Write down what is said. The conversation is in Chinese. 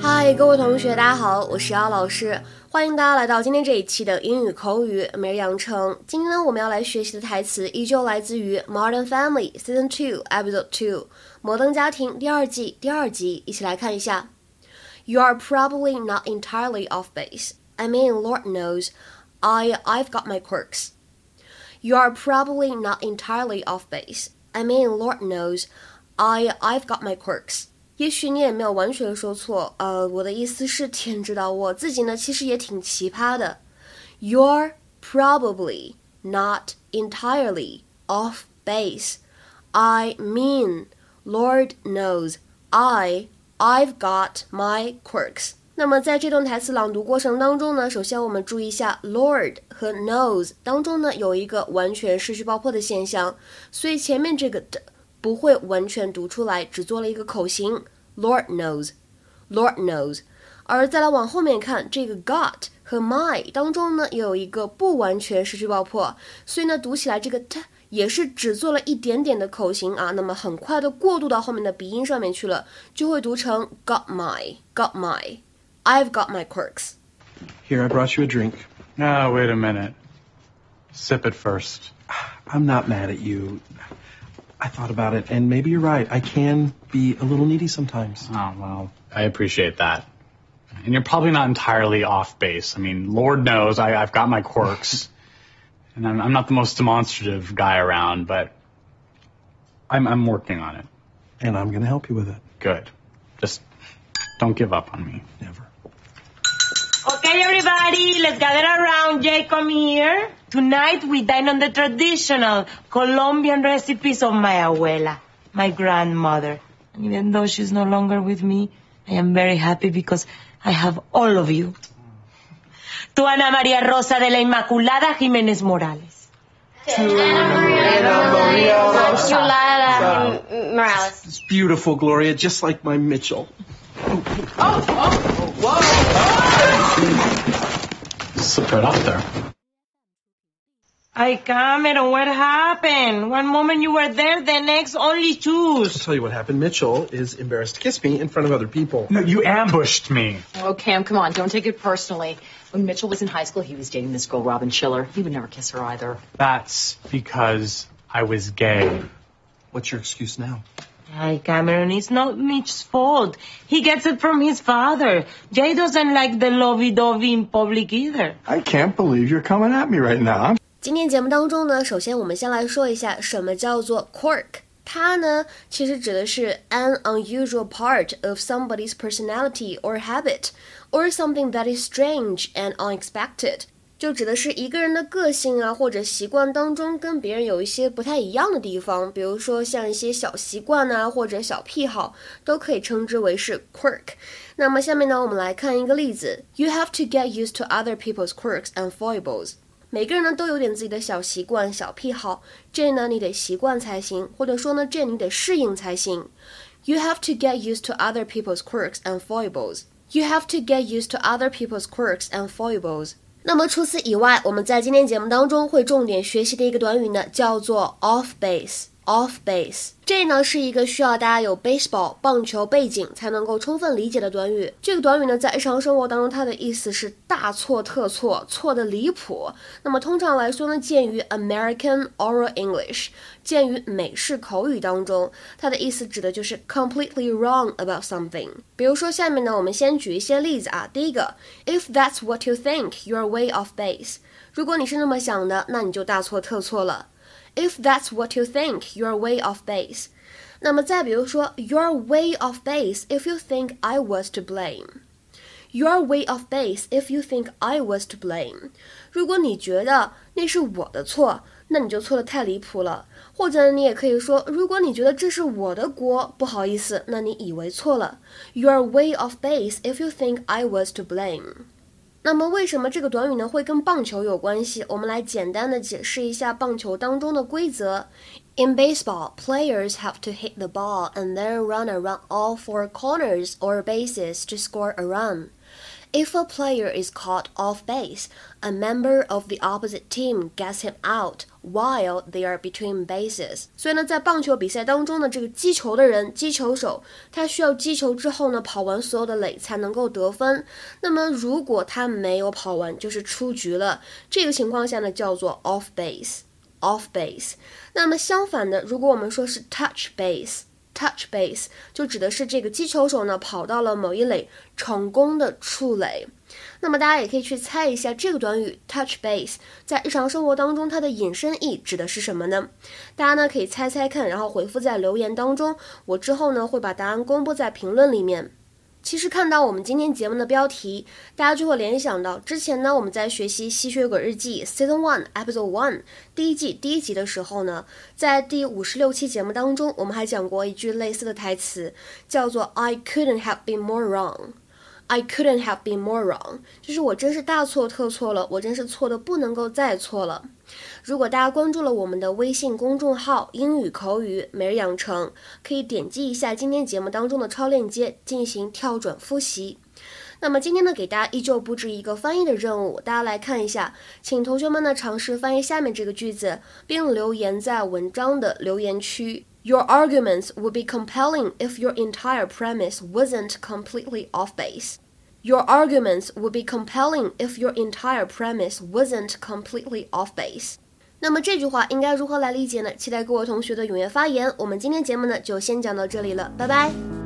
嘿，各位同学，大家好，我是姚老师，欢迎大家来到今天这一期的英语口语每日养成。今天呢，我们要来学习的台词依旧来自于《Modern Family》Season Two Episode Two《摩登家庭》第二季第二集，一起来看一下。You are probably not entirely off base. I mean, Lord knows, I I've got my quirks. You are probably not entirely off base. I mean, Lord knows, I I've got my quirks. 也许你也没有完全说错，呃，我的意思是，天知道我自己呢，其实也挺奇葩的。You're probably not entirely off base. I mean, Lord knows, I I've got my quirks. 那么在这段台词朗读过程当中呢，首先我们注意一下，Lord 和 knows 当中呢有一个完全失去爆破的现象，所以前面这个的。不会完全读出来，只做了一个口型。Lord knows，Lord knows。而再来往后面看，这个 got 和 my 当中呢，也有一个不完全失去爆破，所以呢，读起来这个 t 也是只做了一点点的口型啊。那么很快的过渡到后面的鼻音上面去了，就会读成 got my，got my，I've got my quirks。Here, I brought you a drink. Now, wait a minute. Sip it first. I'm not mad at you. I thought about it, and maybe you're right. I can be a little needy sometimes. Oh, well, I appreciate that. And you're probably not entirely off base. I mean, Lord knows I, have got my quirks. and I'm, I'm, not the most demonstrative guy around, but I'm, I'm working on it. And I'm going to help you with it. Good. Just don't give up on me. Never. Okay, everybody, let's gather around. Jay, come here. Tonight we dine on the traditional Colombian recipes of my abuela, my grandmother. And even though she's no longer with me, I am very happy because I have all of you. Tu Ana María Rosa de la Inmaculada Jiménez Morales. To Ana Maria Rosa Morales. It's beautiful, Gloria, just like my Mitchell. Oh, oh, oh, whoa! Slipped right off there. Ay, Cameron, what happened? One moment you were there, the next only choose. I'll tell you what happened. Mitchell is embarrassed to kiss me in front of other people. No, you ambushed me. Oh, Cam, come on. Don't take it personally. When Mitchell was in high school, he was dating this girl, Robin Schiller. He would never kiss her either. That's because I was gay. What's your excuse now? Hi, Cameron, it's not Mitch's fault. He gets it from his father. Jay doesn't like the lovey-dovey in public either. I can't believe you're coming at me right now. 今天节目当中呢，首先我们先来说一下什么叫做 quirk。它呢，其实指的是 an unusual part of somebody's personality or habit, or something that is strange and unexpected。就指的是一个人的个性啊，或者习惯当中跟别人有一些不太一样的地方，比如说像一些小习惯啊，或者小癖好，都可以称之为是 quirk。那么下面呢，我们来看一个例子：You have to get used to other people's quirks and foibles。每个人呢都有点自己的小习惯、小癖好，这呢你得习惯才行，或者说呢这你得适应才行。You have to get used to other people's quirks and foibles. You have to get used to other people's quirks and foibles. 那么除此以外，我们在今天节目当中会重点学习的一个短语呢，叫做 off base。Off base，这呢是一个需要大家有 baseball 棒球背景才能够充分理解的短语。这个短语呢，在日常生活当中，它的意思是大错特错，错的离谱。那么通常来说呢，见于 American Oral English，见于美式口语当中，它的意思指的就是 completely wrong about something。比如说下面呢，我们先举一些例子啊。第一个，If that's what you think, you're way off base。如果你是那么想的，那你就大错特错了。If that's what you think, you're way off base. 那么再比如说，You're way off base if you think I was to blame. You're way off base if you think I was to blame. 如果你觉得那是我的错，那你就错的太离谱了。或者你也可以说，如果你觉得这是我的锅，不好意思，那你以为错了。You're way off base if you think I was to blame. 那么为什么这个短语呢会跟棒球有关系？我们来简单的解释一下棒球当中的规则。In baseball, players have to hit the ball and then run around all four corners or bases to score a run. If a player is caught off base, a member of the opposite team gets him out while they are between bases。所以呢，在棒球比赛当中呢，这个击球的人，击球手，他需要击球之后呢，跑完所有的垒才能够得分。那么如果他没有跑完，就是出局了。这个情况下呢，叫做 off base。off base。那么相反的，如果我们说是 touch base。Touch base 就指的是这个击球手呢跑到了某一垒，成功的触垒。那么大家也可以去猜一下，这个短语 touch base 在日常生活当中它的引申义指的是什么呢？大家呢可以猜猜看，然后回复在留言当中。我之后呢会把答案公布在评论里面。其实看到我们今天节目的标题，大家就会联想到之前呢，我们在学习《吸血鬼日记》Season One Episode One 第一季第一集的时候呢，在第五十六期节目当中，我们还讲过一句类似的台词，叫做 "I couldn't have been more wrong." I couldn't have been more wrong，就是我真是大错特错了，我真是错的不能够再错了。如果大家关注了我们的微信公众号“英语口语每日养成”，可以点击一下今天节目当中的超链接进行跳转复习。那么今天呢，给大家依旧布置一个翻译的任务，大家来看一下，请同学们呢尝试翻译下面这个句子，并留言在文章的留言区。Your arguments would be compelling if your entire premise wasn't completely off base. Your arguments would be compelling if your entire premise wasn't completely off base. 那么这句话应该如何来理解呢？期待各位同学的踊跃发言。我们今天节目呢就先讲到这里了，拜拜。